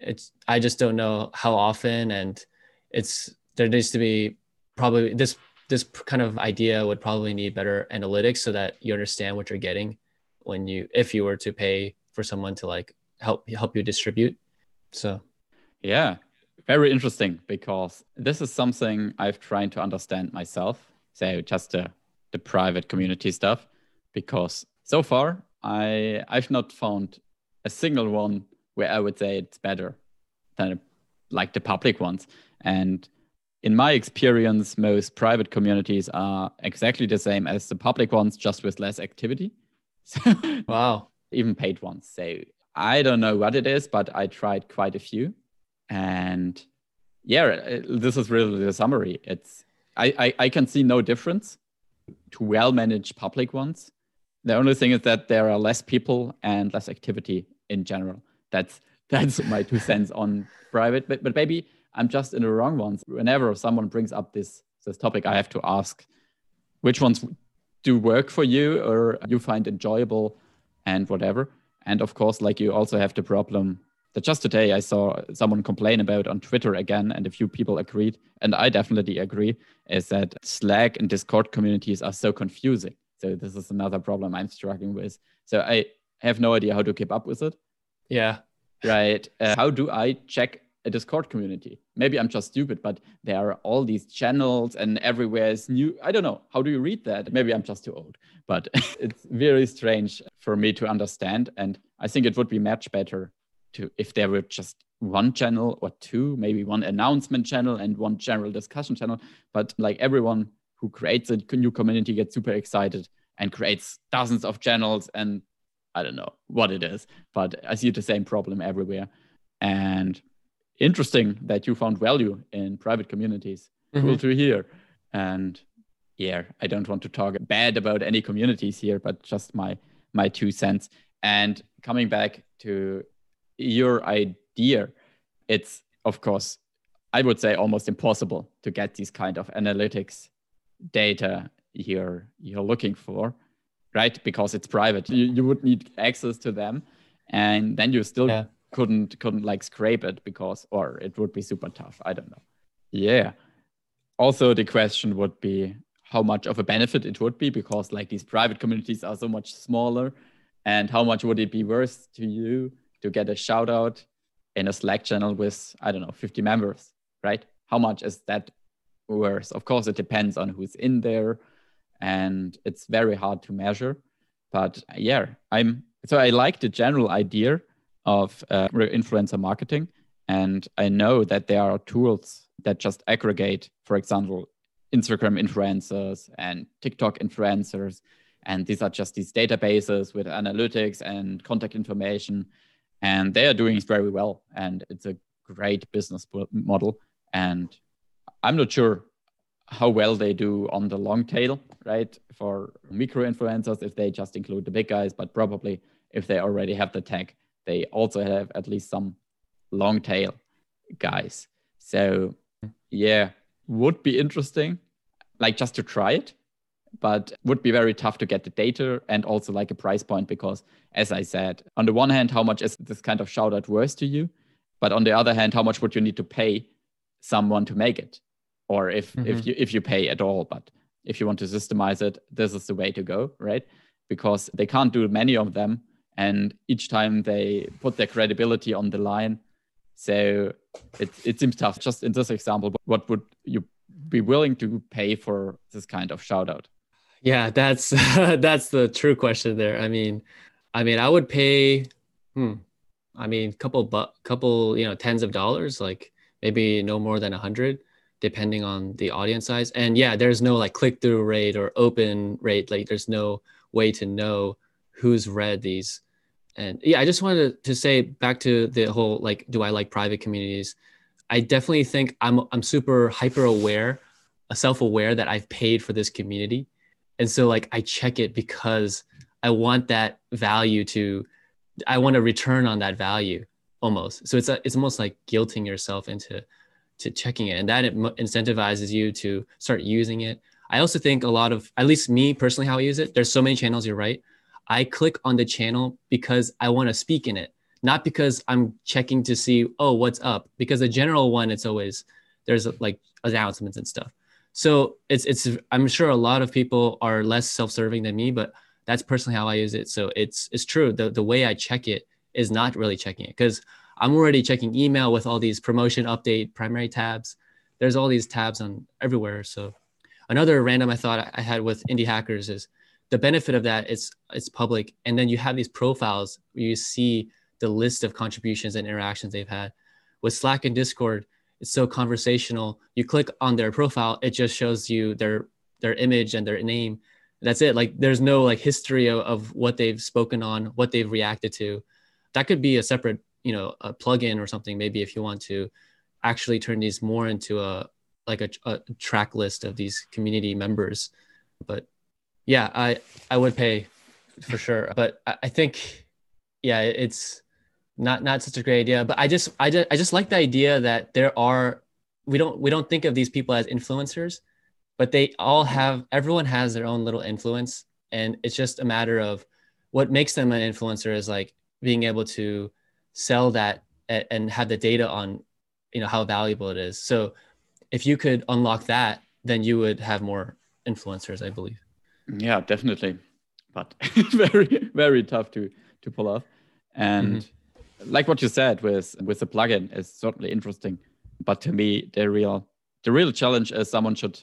Speaker 3: It's I just don't know how often and it's there needs to be probably this this kind of idea would probably need better analytics so that you understand what you're getting when you if you were to pay for someone to like help help you distribute. So
Speaker 2: yeah, very interesting because this is something I've tried to understand myself. So just to the private community stuff because so far I I've not found a single one where I would say it's better than like the public ones. And in my experience, most private communities are exactly the same as the public ones, just with less activity. [laughs]
Speaker 3: wow.
Speaker 2: Even paid ones. So I don't know what it is, but I tried quite a few. And yeah, uh, this is really the summary. It's I, I, I can see no difference to well managed public ones. The only thing is that there are less people and less activity in general. That's [laughs] that's my two cents on private. But but maybe I'm just in the wrong ones. Whenever someone brings up this this topic, I have to ask which ones do work for you or you find enjoyable and whatever. And of course, like you also have the problem that just today I saw someone complain about on Twitter again, and a few people agreed, and I definitely agree, is that Slack and Discord communities are so confusing. So this is another problem I'm struggling with. So I have no idea how to keep up with it.
Speaker 3: Yeah.
Speaker 2: Right. Uh, how do I check a Discord community? Maybe I'm just stupid, but there are all these channels and everywhere is new. I don't know. How do you read that? Maybe I'm just too old, but [laughs] it's very strange for me to understand. And I think it would be much better to if there were just one channel or two, maybe one announcement channel and one general discussion channel. But like everyone who creates a new community gets super excited and creates dozens of channels and I don't know what it is, but I see the same problem everywhere. And interesting that you found value in private communities. Mm-hmm. Cool to hear. And yeah, I don't want to talk bad about any communities here, but just my my two cents. And coming back to your idea, it's of course, I would say almost impossible to get these kind of analytics data you're you're looking for, right? Because it's private. You, you would need access to them, and then you still yeah. Couldn't couldn't like scrape it because or it would be super tough. I don't know. Yeah. Also, the question would be how much of a benefit it would be because like these private communities are so much smaller and how much would it be worth to you to get a shout out in a Slack channel with, I don't know, 50 members, right? How much is that worth? Of course, it depends on who's in there and it's very hard to measure. But yeah, I'm so I like the general idea of uh, influencer marketing. And I know that there are tools that just aggregate, for example, Instagram influencers and TikTok influencers. And these are just these databases with analytics and contact information and they are doing very well and it's a great business model and i'm not sure how well they do on the long tail right for micro influencers if they just include the big guys but probably if they already have the tech they also have at least some long tail guys. So yeah, would be interesting, like just to try it, but would be very tough to get the data and also like a price point because, as I said, on the one hand, how much is this kind of shout out worth to you? But on the other hand, how much would you need to pay someone to make it? Or if mm-hmm. if you if you pay at all, but if you want to systemize it, this is the way to go, right? Because they can't do many of them. And each time they put their credibility on the line. So it, it seems tough. Just in this example, what would you be willing to pay for this kind of shout out?
Speaker 3: Yeah, that's [laughs] that's the true question there. I mean, I mean, I would pay hmm, I mean, couple but couple, you know, tens of dollars, like maybe no more than a hundred depending on the audience size. And yeah, there's no like click through rate or open rate. Like there's no way to know who's read these. And yeah, I just wanted to say back to the whole like, do I like private communities? I definitely think I'm I'm super hyper aware, uh, self aware that I've paid for this community, and so like I check it because I want that value to, I want to return on that value almost. So it's a, it's almost like guilting yourself into to checking it and that incentivizes you to start using it i also think a lot of at least me personally how i use it there's so many channels you're right i click on the channel because i want to speak in it. Not because i'm checking to see oh what's up? Because the general one it's always there's like announcements and stuff. So it's it's i'm sure a lot of people are less self-serving than me but that's personally how i use it. So it's it's true. The, the way i check it is not really checking it because I'm already checking email with all these promotion update primary tabs. There's all these tabs on everywhere. So another random I thought I had with indie hackers is the benefit of that is it's public. And then you have these profiles where you see the list of contributions and interactions they've had. With Slack and Discord, it's so conversational. You click on their profile, it just shows you their their image and their name. That's it. Like there's no like history of, of what they've spoken on, what they've reacted to. That could be a separate you know a plugin or something maybe if you want to actually turn these more into a like a, a track list of these community members but yeah i i would pay for sure but I, think yeah it's not not such a great idea but i just i just i just like the idea that there are we don't we don't think of these people as influencers but they all have everyone has their own little influence and it's just a matter of what makes them an influencer is like being able to sell that and have the data on you know how valuable it is. So if you could unlock that then you would have more influencers i believe
Speaker 2: yeah definitely. But [laughs] very very tough to to pull off. And mm-hmm. like what you said with with the plugin is certainly interesting. But to me the real the real challenge is someone should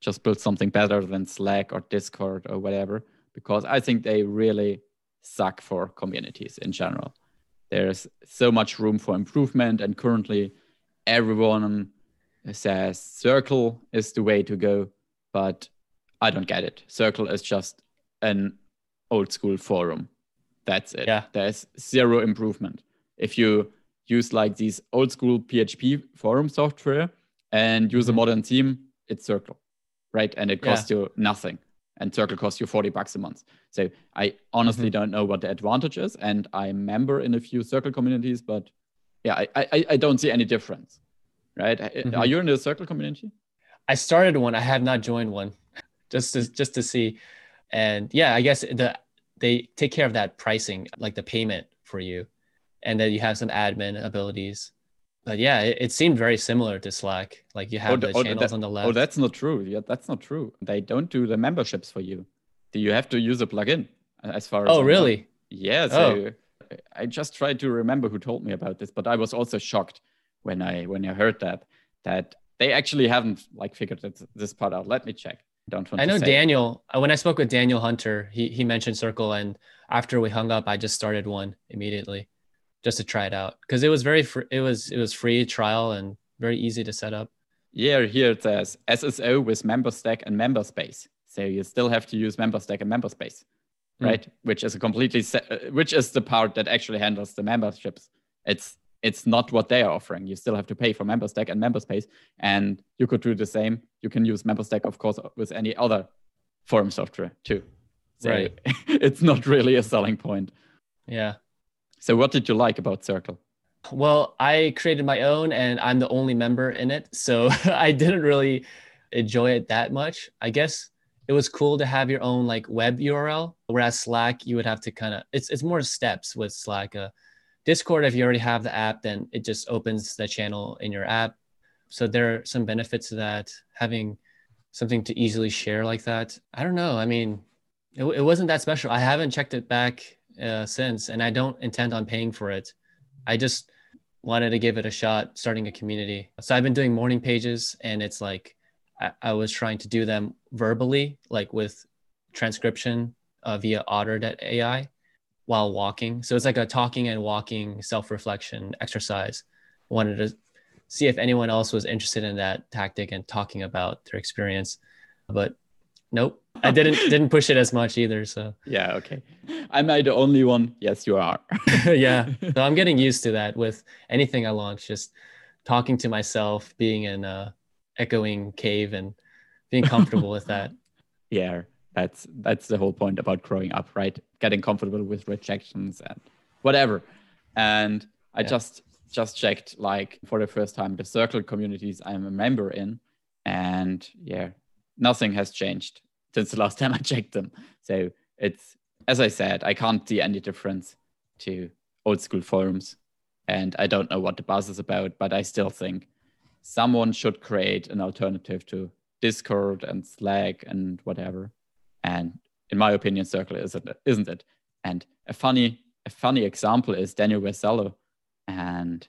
Speaker 2: just build something better than slack or discord or whatever because i think they really suck for communities in general. There's so much room for improvement and currently everyone says circle is the way to go. But i don't get it circle is just an old school forum that's it
Speaker 3: yeah
Speaker 2: there's zero improvement if you use like these old school php forum software and use mm-hmm. a modern theme it's circle right and it costs yeah. you nothing and Circle costs you 40 bucks a month. So I honestly mm-hmm. don't know what the advantage is. And I'm a member in a few Circle communities, but yeah, I, I, I don't see any difference. Right? Mm-hmm. Are you in the Circle community?
Speaker 3: I started one. I have not joined one just to just to see. And yeah, I guess the they take care of that pricing, like the payment for you. And then you have some admin abilities but yeah, it, it, seemed very similar to Slack. Like you have oh, the oh, channels
Speaker 2: that,
Speaker 3: on the oh, left.
Speaker 2: Oh, that's not true. Yeah, that's not true. They don't do the memberships for you. Do you have to use a plugin. As far as
Speaker 3: oh, I really? Know.
Speaker 2: Yeah. So oh. I just tried to remember who told me about this, but I was also shocked when I when I heard that that they actually haven't like figured this, this part out. Let me check. Don't want
Speaker 3: I know. Daniel. Uh, when I spoke with Daniel Hunter, he he mentioned Circle, and after we hung up, I just started one immediately just to try it out because it was very fr- it was it was free trial and very easy to set up.
Speaker 2: Yeah, here it says SSO with Memberstack and MemberSpace. So you still have to use Memberstack and MemberSpace, mm. right? Which is a completely se- uh, which is the part that actually handles the memberships. It's it's not what they are offering. You still have to pay for Memberstack and MemberSpace, and you could do the same. You can use Memberstack, of course, with any other forum software too. So
Speaker 3: right. [laughs]
Speaker 2: it's not really a selling point.
Speaker 3: Yeah.
Speaker 2: So, what did you like about Circle?
Speaker 3: Well, I created my own and I'm the only member in it. So [laughs] I didn't really enjoy it that much. I guess it was cool to have your own like web URL, whereas Slack, you would have to kind of, it's, it's more steps with Slack. Uh, Discord, if you already have the app, then it just opens the channel in your app. So there are some benefits to that. Having something to easily share like that. I don't know. I mean, it, it wasn't that special. I haven't checked it back uh, since, and I don't intend on paying for it. I just wanted to give it a shot starting a community. So I've been doing morning pages, and it's like I, I was trying to do them verbally, like with transcription uh, via Otter.ai while walking. So it's like a talking and walking self reflection exercise. Wanted to see if anyone else was interested in that tactic and talking about their experience, but nope. I didn't didn't push it as much either. So
Speaker 2: yeah, okay. Am I the only one? Yes, you are. [laughs]
Speaker 3: yeah. [laughs] So I'm getting used to that with anything I launch, just talking to myself, being in a echoing cave and being comfortable with that. [laughs]
Speaker 2: Yeah, that's that's the whole point about growing up, right? Getting comfortable with rejections and whatever. And I yeah. just just checked like for the first time the circle communities I'm a member in. And yeah, nothing has changed since the last [laughs] time I checked them. So it's, as I said, I can't see any difference to old school forums. And I don't know what the buzz is about, but I still think someone should create an alternative to Discord and Slack and whatever. And in my opinion, Circle isn't it, isn't it? And a funny a funny example is Daniel Vassallo, and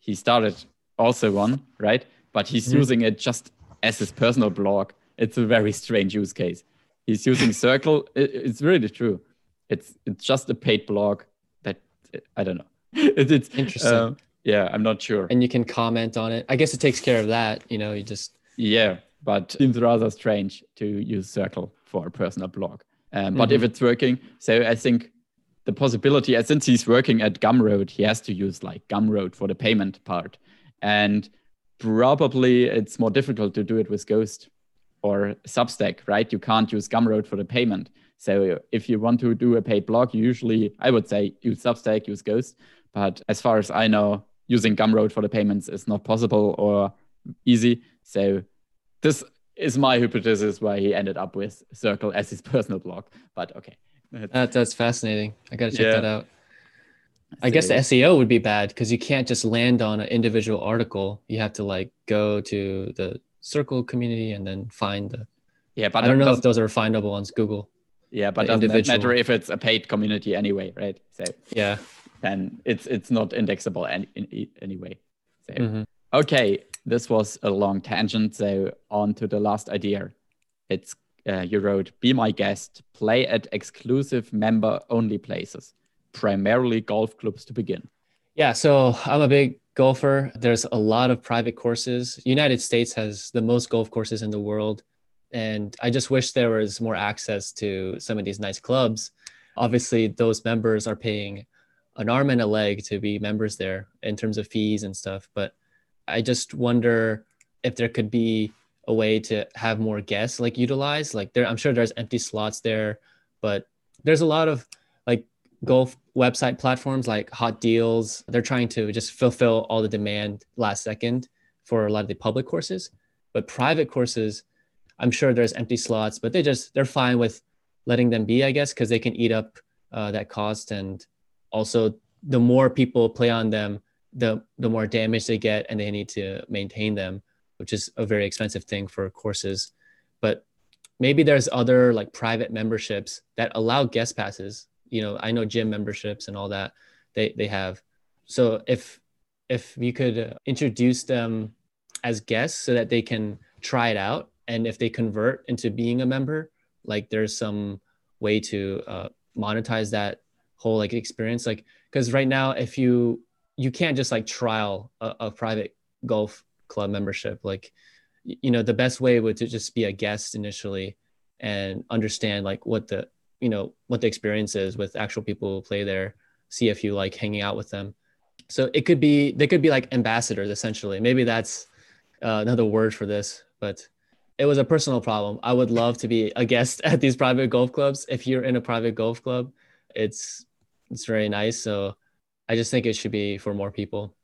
Speaker 2: he started also one right, but he's mm-hmm. using it just as his personal blog it's a very strange use case. He's using Circle. It, it's really true. It's it's just a paid blog that I don't know. [laughs] It, it's
Speaker 3: interesting. Uh,
Speaker 2: yeah, I'm not sure.
Speaker 3: And you can comment on it. I guess it takes care of that. You know, you just
Speaker 2: yeah, but seems rather strange to use Circle for a personal blog. Um, but mm-hmm. if it's working, so I think the possibility, uh, since he's working at Gumroad, he has to use like Gumroad for the payment part, and probably it's more difficult to do it with Ghost or Substack, right? You can't use Gumroad for the payment. So if you want to do a paid blog, usually, I would say, use Substack, use Ghost. But as far as I know, using Gumroad for the payments is not possible or easy. So this is my hypothesis why he ended up with Circle as his [laughs] personal blog. But okay.
Speaker 3: That, that's fascinating. I got to check yeah. that out. I guess the SEO would be bad because you can't just land on an individual article. You have to like go to the circle community and then find the
Speaker 2: yeah but
Speaker 3: i don't know if those are findable on google
Speaker 2: yeah but it doesn't individual... matter if it's a paid community anyway right so
Speaker 3: yeah
Speaker 2: then it's it's not indexable any, in, anyway so mm-hmm. okay this was a long tangent so on to the last idea it's uh, you wrote be my guest play at exclusive member only places primarily golf clubs to begin
Speaker 3: yeah so i'm a big golfer. There's a lot of private courses. United States has the most golf courses in the world. And I just wish there was more access to some of these nice clubs. Obviously, those members are paying an arm and a leg to be members there in terms of fees and stuff. But I just wonder if there could be a way to have more guests like utilized. Like there, I'm sure there's empty slots there, but there's a lot of like golf website platforms like Hot Deals, they're trying to just fulfill all the demand last second for a lot of the public courses. But private courses, I'm sure there's empty slots, but they just they're fine with letting them be, I guess, because they can eat up uh, that cost. And also, the more people play on them, the the more damage they get, and they need to maintain them, which is a very expensive thing for courses. But maybe there's other like private memberships that allow guest passes. You know i know gym memberships and all that they they have. So if if you could introduce them as guests so that they can try it out and if they convert into being a member like there's some way to uh, monetize that whole like experience. Like because right now if you you can't just like trial a, a private golf club membership. Like you know the best way would to just be a guest initially and understand like what the you know what the experience is with actual people who play there see if you like hanging out with them. So it could be they could be like ambassadors essentially. Maybe that's uh, another word for this but it was a personal problem. I would love to be a guest [laughs] at these private golf clubs. If you're in a private golf club it's it's very nice. So I just think it should be for more people.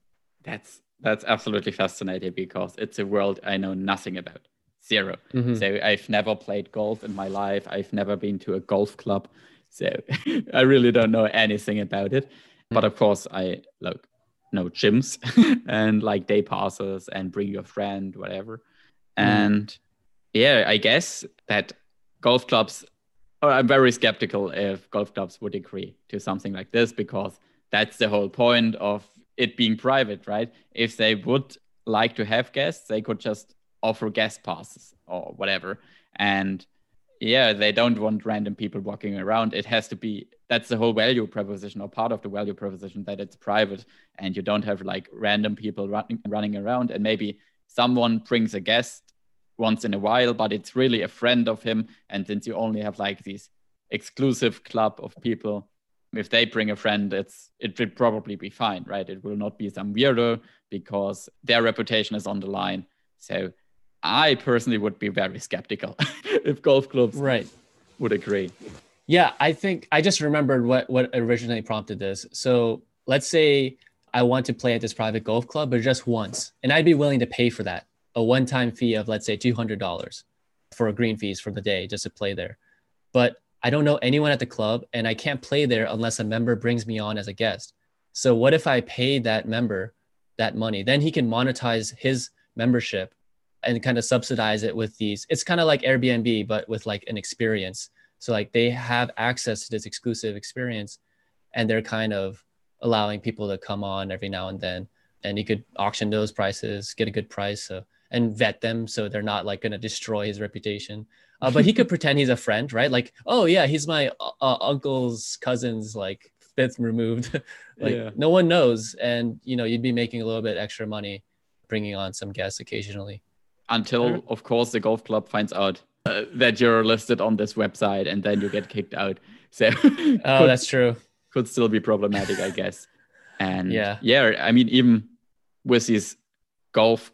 Speaker 2: That's that's absolutely fascinating because it's a world I know nothing about. 0 mm-hmm. So I've never played golf in my life. I've never been to a golf club. So [laughs] I really don't know anything about it. Mm-hmm. But of course, I like know gyms [laughs] and like day passes and bring your friend, whatever. Mm-hmm. And yeah, I guess that golf clubs, I'm very skeptical if golf clubs would agree to something like this because that's the whole point of it being private, right? If they would like to have guests, they could just offer guest passes or whatever. And yeah, they don't want random people walking around. It has to be that's the whole value proposition or part of the value proposition that it's private and you don't have like random people running running around and maybe someone brings a guest once in a while, but it's really a friend of him. And since you only have like these exclusive club of people if they bring a friend, it's it will probably be fine, right? It will not be some weirdo because their reputation is on the line. So I personally would be very skeptical [laughs] if golf clubs
Speaker 3: right
Speaker 2: would agree.
Speaker 3: Yeah, I think I just remembered what what originally prompted this. So let's say I want to play at this private golf club, but just once, and I'd be willing to pay for that a one-time fee of let's say two hundred dollars for a green fees for the day just to play there. But I don't know anyone at the club and I can't play there unless a member brings me on as a guest. So what if I pay that member that money? Then he can monetize his membership and kind of subsidize it with these. It's kind of like Airbnb, but with like an experience. So like they have access to this exclusive experience and they're kind of allowing people to come on every now and then. And you could auction those prices, get a good price. So, and vet them so they're not like going to destroy his reputation. [laughs] Uh, but he could pretend he's a friend, right? Like, oh yeah, he's my uh, uh uncle's cousin's like fifth removed. [laughs] like yeah. no one knows, and you know you'd be making a little bit extra money, bringing on some guests occasionally.
Speaker 2: Until of course the golf club finds out uh, that you're listed on this website, and then you get kicked out. [laughs] So
Speaker 3: oh, could, that's true.
Speaker 2: Could still be problematic, I guess. And yeah, yeah, I mean even with these golf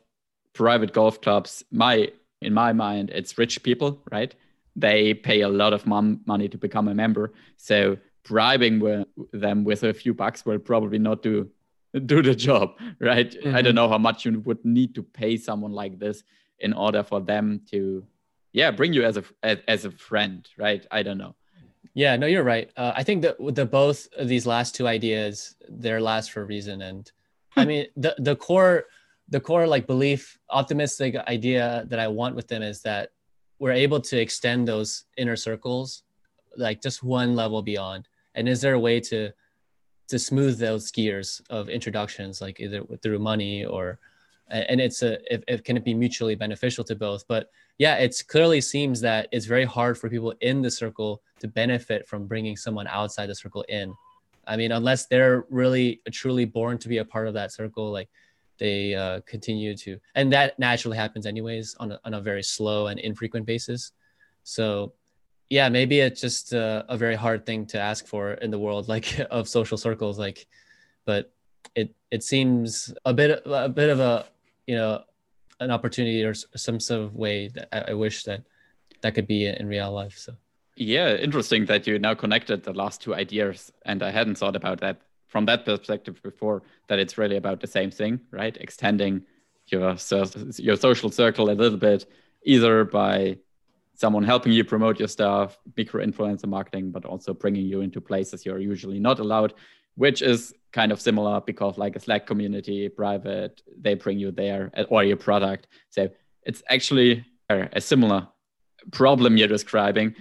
Speaker 2: private golf clubs, my in my mind, it's rich people, right? They pay a lot of mom- money to become a member. So bribing them with a few bucks will probably not do do the job, [laughs] right? Mm-hmm. I don't mm-hmm. know how much you would need to pay someone like this in order for them to, yeah, bring you as a as, as a friend, right? I don't know.
Speaker 3: Yeah, no, you're right. Uh, I think that the both of these last two ideas, they're last for a reason, and I mean the the core the core like belief optimistic idea that i want with them is that we're able to extend those inner circles like just one level beyond. And is there a way to to smooth those gears of introductions like either through money or and it's a if, if can it be mutually beneficial to both? But yeah it's clearly seems that it's very hard for people in the circle to benefit from bringing someone outside the circle in. I mean unless they're really truly born to be a part of that circle like they uh, continue to, and that naturally happens anyways on a, on a very slow and infrequent basis. So, yeah, maybe it's just a, a very hard thing to ask for in the world, like [laughs] of social circles, like, but it it seems a bit a bit of a you know an opportunity or some sort of way that I, I wish that that could be in real life. So.
Speaker 2: Yeah, interesting that you now connected the last two ideas, and I hadn't thought about that from that perspective before that it's really about the same thing, right? Extending your your social circle a little bit, either by someone helping you promote your stuff, micro influencer marketing, but also bringing you into places you're usually not allowed, which is kind of similar because like a Slack community, private, they bring you there or your product. So it's actually a similar problem you're describing,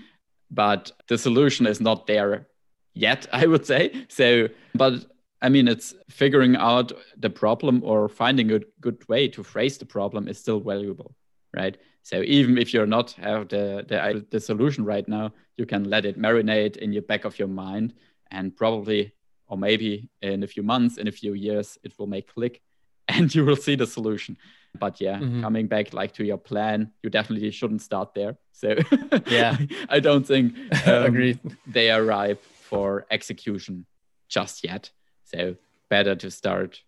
Speaker 2: but the solution is not there yet, [laughs] I would say. So, but I mean, it's figuring out the problem or finding a good way to phrase the problem is still valuable, right? So even if you're not have the, the the solution right now, you can let it marinate in your back of your mind, and probably, or maybe in a few months, in a few years, it will make click, [laughs] and you will see the solution. But yeah, mm-hmm. coming back like to your plan, you definitely shouldn't start there. So [laughs]
Speaker 3: yeah,
Speaker 2: I don't think
Speaker 3: um, agreed
Speaker 2: they are ripe for execution just yet. So better to start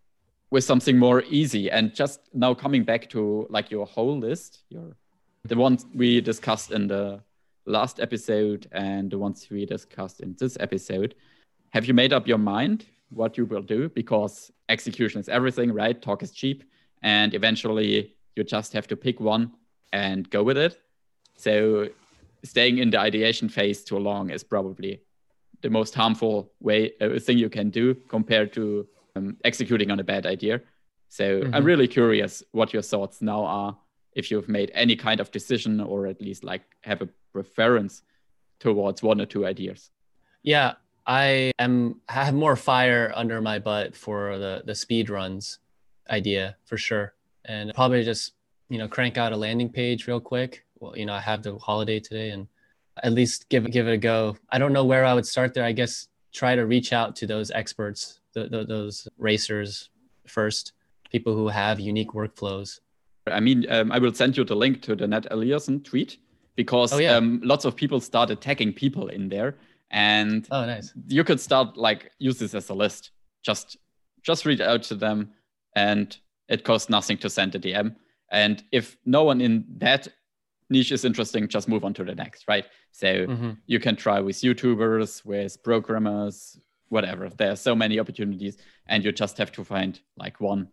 Speaker 2: with something more easy. And just now coming back to like your whole list, your the ones we discussed in the last episode and the ones we discussed in this episode. Have you made up your mind what you will do because execution is everything, right? Talk is cheap. And eventually you just have to pick one and go with it. So staying in the ideation phase too long is probably the most harmful way uh, thing you can do compared to um, executing on a bad idea. So mm-hmm. I'm really curious what your thoughts now are if you've made any kind of decision or at least like have a preference towards one or two ideas.
Speaker 3: Yeah, I am have more fire under my butt for the the speed runs idea for sure, and probably just you know crank out a landing page real quick. Well, you know I have the holiday today, and at least give give it a go. I don't know where I would start there. I guess try to reach out to those experts, the, the, those racers first, people who have unique workflows.
Speaker 2: I mean, um, I will send you the link to the Nat Eliason tweet because oh, yeah. um, lots of people started tagging people in there and
Speaker 3: oh nice
Speaker 2: you could start like use this as a list just just reach out to them and it costs nothing to send a dm and if no one in that niche is interesting just move on to the next right so mm-hmm. you can try with youtubers with programmers whatever there are so many opportunities and you just have to find like one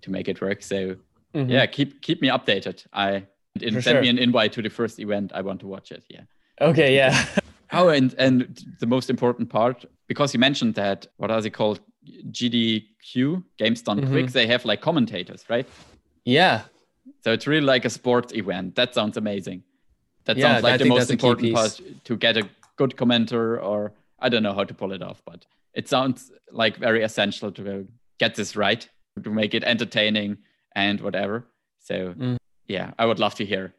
Speaker 2: to make it work so mm-hmm. yeah keep keep me updated i send sure. me an invite to the first event i want to watch it yeah
Speaker 3: okay yeah [laughs]
Speaker 2: Oh, and and the most important part, because you mentioned that, what are they called? GDQ, Games Done mm-hmm. Quick. They have like commentators, right?
Speaker 3: Yeah.
Speaker 2: So it's really like a sports event. That sounds amazing. That yeah, sounds like the most important part to get a good commenter, or I don't know how to pull it off, but it sounds like very essential to get this right, to make it entertaining and whatever. So mm. yeah, I would love to hear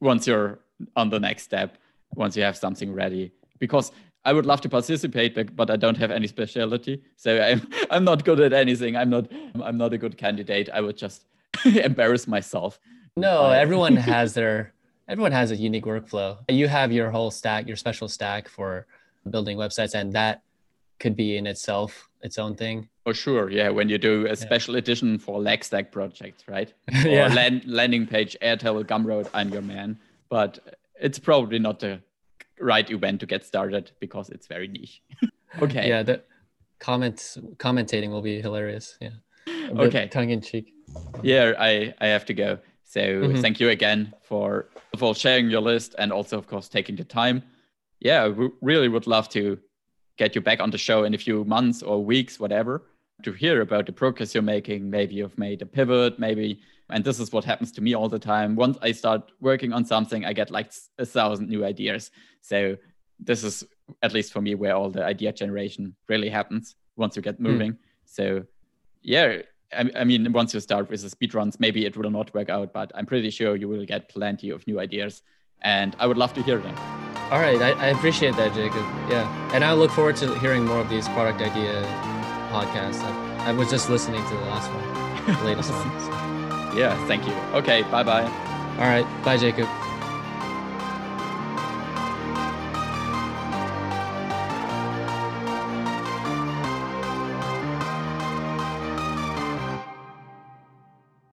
Speaker 2: once you're on the next step once you have something ready because I would love to participate, but I don't have any specialty. So I'm [laughs] I'm not good at anything. I'm not I'm not a good candidate. I would just [laughs] embarrass myself.
Speaker 3: No, everyone [laughs] has their everyone has a unique workflow. You have your whole stack, your special stack for building websites, and that could be in itself its own thing.
Speaker 2: For sure, yeah. When you do a special yeah. edition for lag stack projects, right? [laughs] Or yeah. land, landing page, Airtable, Gumroad, I'm your man. But it's probably not the right event to get started because it's very niche. okay.
Speaker 3: Yeah, the comments commentating will be hilarious. Yeah.
Speaker 2: Okay.
Speaker 3: Tongue in cheek.
Speaker 2: Yeah, I I have to go. So mm-hmm. thank you again for for sharing your list and also of course taking the time. Yeah, we really would love to get you back on the show in a few months or weeks, whatever, to hear about the progress you're making. Maybe you've made a pivot, maybe and this is what happens to me all the time once i start working on something i get like a thousand new ideas so this is at least for me where all the idea generation really happens once you get hmm. moving mm. so yeah I, I, mean once you start with the speed runs maybe it will not work out but i'm pretty sure you will get plenty of new ideas and i would love to hear them
Speaker 3: all right I, I appreciate that jacob yeah and i look forward to hearing more of these product idea podcasts i, I was just listening to the last one the latest [laughs] one so.
Speaker 2: Yeah, thank you. Okay, bye bye.
Speaker 3: All right. Bye, Jacob.